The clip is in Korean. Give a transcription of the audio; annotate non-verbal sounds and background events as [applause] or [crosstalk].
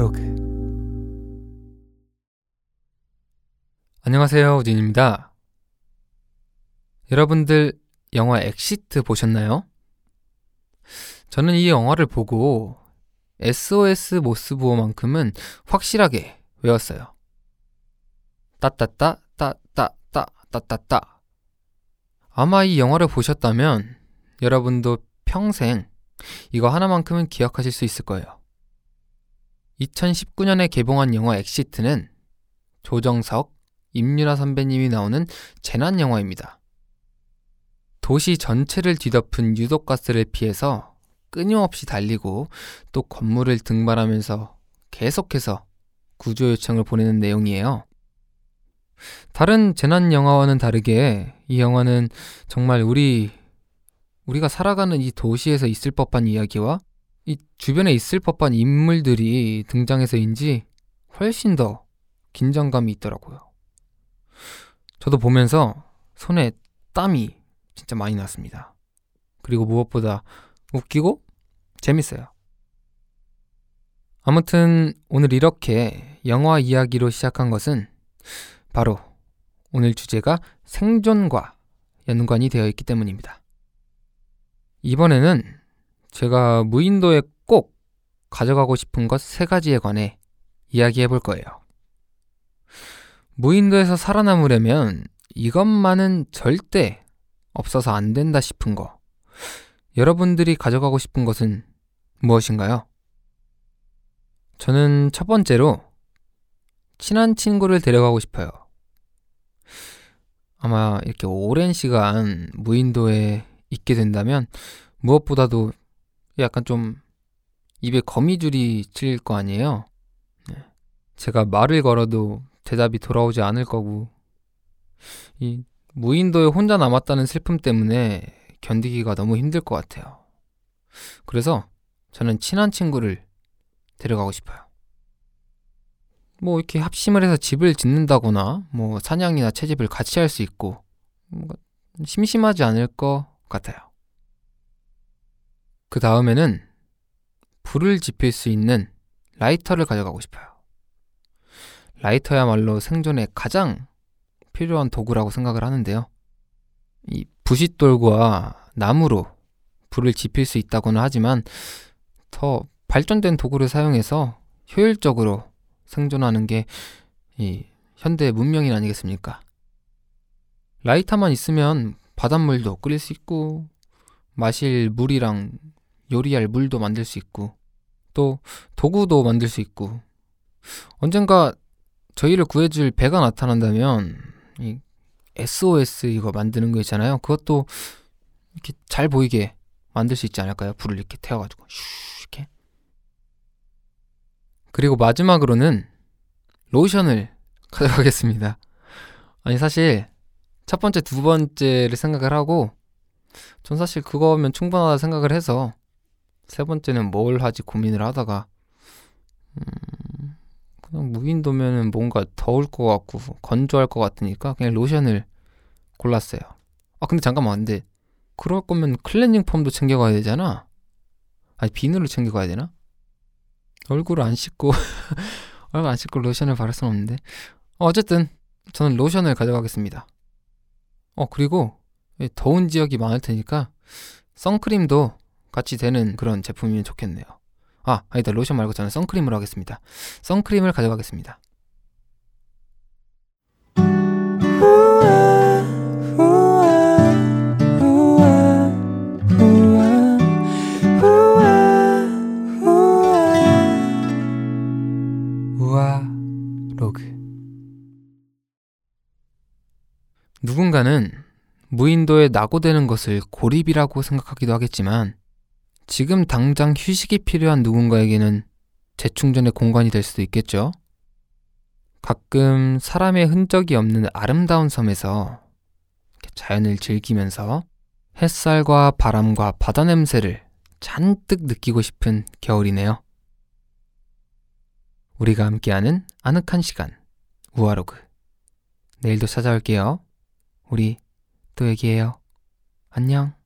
카로그. 안녕하세요 우진입니다. 여러분들 영화 엑시트 보셨나요? 저는 이 영화를 보고 SOS 모스부호만큼은 확실하게 외웠어요. 따따따 따따따 따따따. 아마 이 영화를 보셨다면 여러분도 평생 이거 하나만큼은 기억하실 수 있을 거예요. 2019년에 개봉한 영화 엑시트는 조정석, 임윤아 선배님이 나오는 재난 영화입니다. 도시 전체를 뒤덮은 유독가스를 피해서 끊임없이 달리고 또 건물을 등반하면서 계속해서 구조 요청을 보내는 내용이에요. 다른 재난 영화와는 다르게 이 영화는 정말 우리 우리가 살아가는 이 도시에서 있을 법한 이야기와 이 주변에 있을 법한 인물들이 등장해서인지 훨씬 더 긴장감이 있더라고요. 저도 보면서 손에 땀이 진짜 많이 났습니다. 그리고 무엇보다 웃기고 재밌어요. 아무튼 오늘 이렇게 영화 이야기로 시작한 것은 바로 오늘 주제가 생존과 연관이 되어 있기 때문입니다. 이번에는 제가 무인도에 꼭 가져가고 싶은 것 세 가지에 관해 이야기해 볼 거예요. 무인도에서 살아남으려면 이것만은 절대 없어서 안 된다 싶은 거. 여러분들이 가져가고 싶은 것은 무엇인가요? 저는 첫 번째로 친한 친구를 데려가고 싶어요. 아마 이렇게 오랜 시간 무인도에 있게 된다면 무엇보다도 약간 좀 입에 거미줄이 칠거 아니에요? 네. 제가 말을 걸어도 대답이 돌아오지 않을 거고 이 무인도에 혼자 남았다는 슬픔 때문에 견디기가 너무 힘들 것 같아요. 그래서 저는 친한 친구를 데려가고 싶어요. 뭐 이렇게 합심을 해서 집을 짓는다거나 뭐 사냥이나 채집을 같이 할 수 있고 심심하지 않을 것 같아요. 그 다음에는 불을 지필 수 있는 라이터를 가져가고 싶어요. 라이터야말로 생존에 가장 필요한 도구라고 생각을 하는데요. 이 부싯돌과 나무로 불을 지필 수 있다고는 하지만 더 발전된 도구를 사용해서 효율적으로 생존하는 게 이 현대 문명이 아니겠습니까? 라이터만 있으면 바닷물도 끓일 수 있고 마실 물이랑 요리할 물도 만들 수 있고 또 도구도 만들 수 있고 언젠가 저희를 구해줄 배가 나타난다면 이 SOS 이거 만드는 거 있잖아요. 그것도 이렇게 잘 보이게 만들 수 있지 않을까요? 불을 이렇게 태워가지고 슈 이렇게. 그리고 마지막으로는 로션을 [laughs] 가져가겠습니다. 아니 사실 첫 번째, 두 번째를 생각을 하고 전 사실 그거면 충분하다 생각을 해서 세 번째는 뭘 하지 고민을 하다가 음, 그냥 무인도면은 뭔가 더울 것 같고 건조할 것 같으니까 그냥 로션을 골랐어요. 아 근데 잠깐만 근데 그럴 거면 클렌징 폼도 챙겨가야 되잖아. 아니 비누를 챙겨가야 되나? 얼굴을 안 씻고 [laughs] 얼굴 안 씻고 로션을 바를 수는 없는데 어, 어쨌든 저는 로션을 가져가겠습니다. 어 그리고 더운 지역이 많을 테니까 선크림도 같이 되는 그런 제품이면 좋겠네요. 아, 아니다. 로션 말고 저는 선크림으로 하겠습니다. 선크림을 가져가겠습니다. 누군가는 무인도에 낙오되는 것을 고립이라고 생각하기도 하겠지만 지금 당장 휴식이 필요한 누군가에게는 재충전의 공간이 될 수도 있겠죠. 가끔 사람의 흔적이 없는 아름다운 섬에서 자연을 즐기면서 햇살과 바람과 바다 냄새를 잔뜩 느끼고 싶은 겨울이네요. 우리가 함께하는 아늑한 시간, 우아로그. 내일도 찾아올게요. 우리 또 얘기해요. 안녕.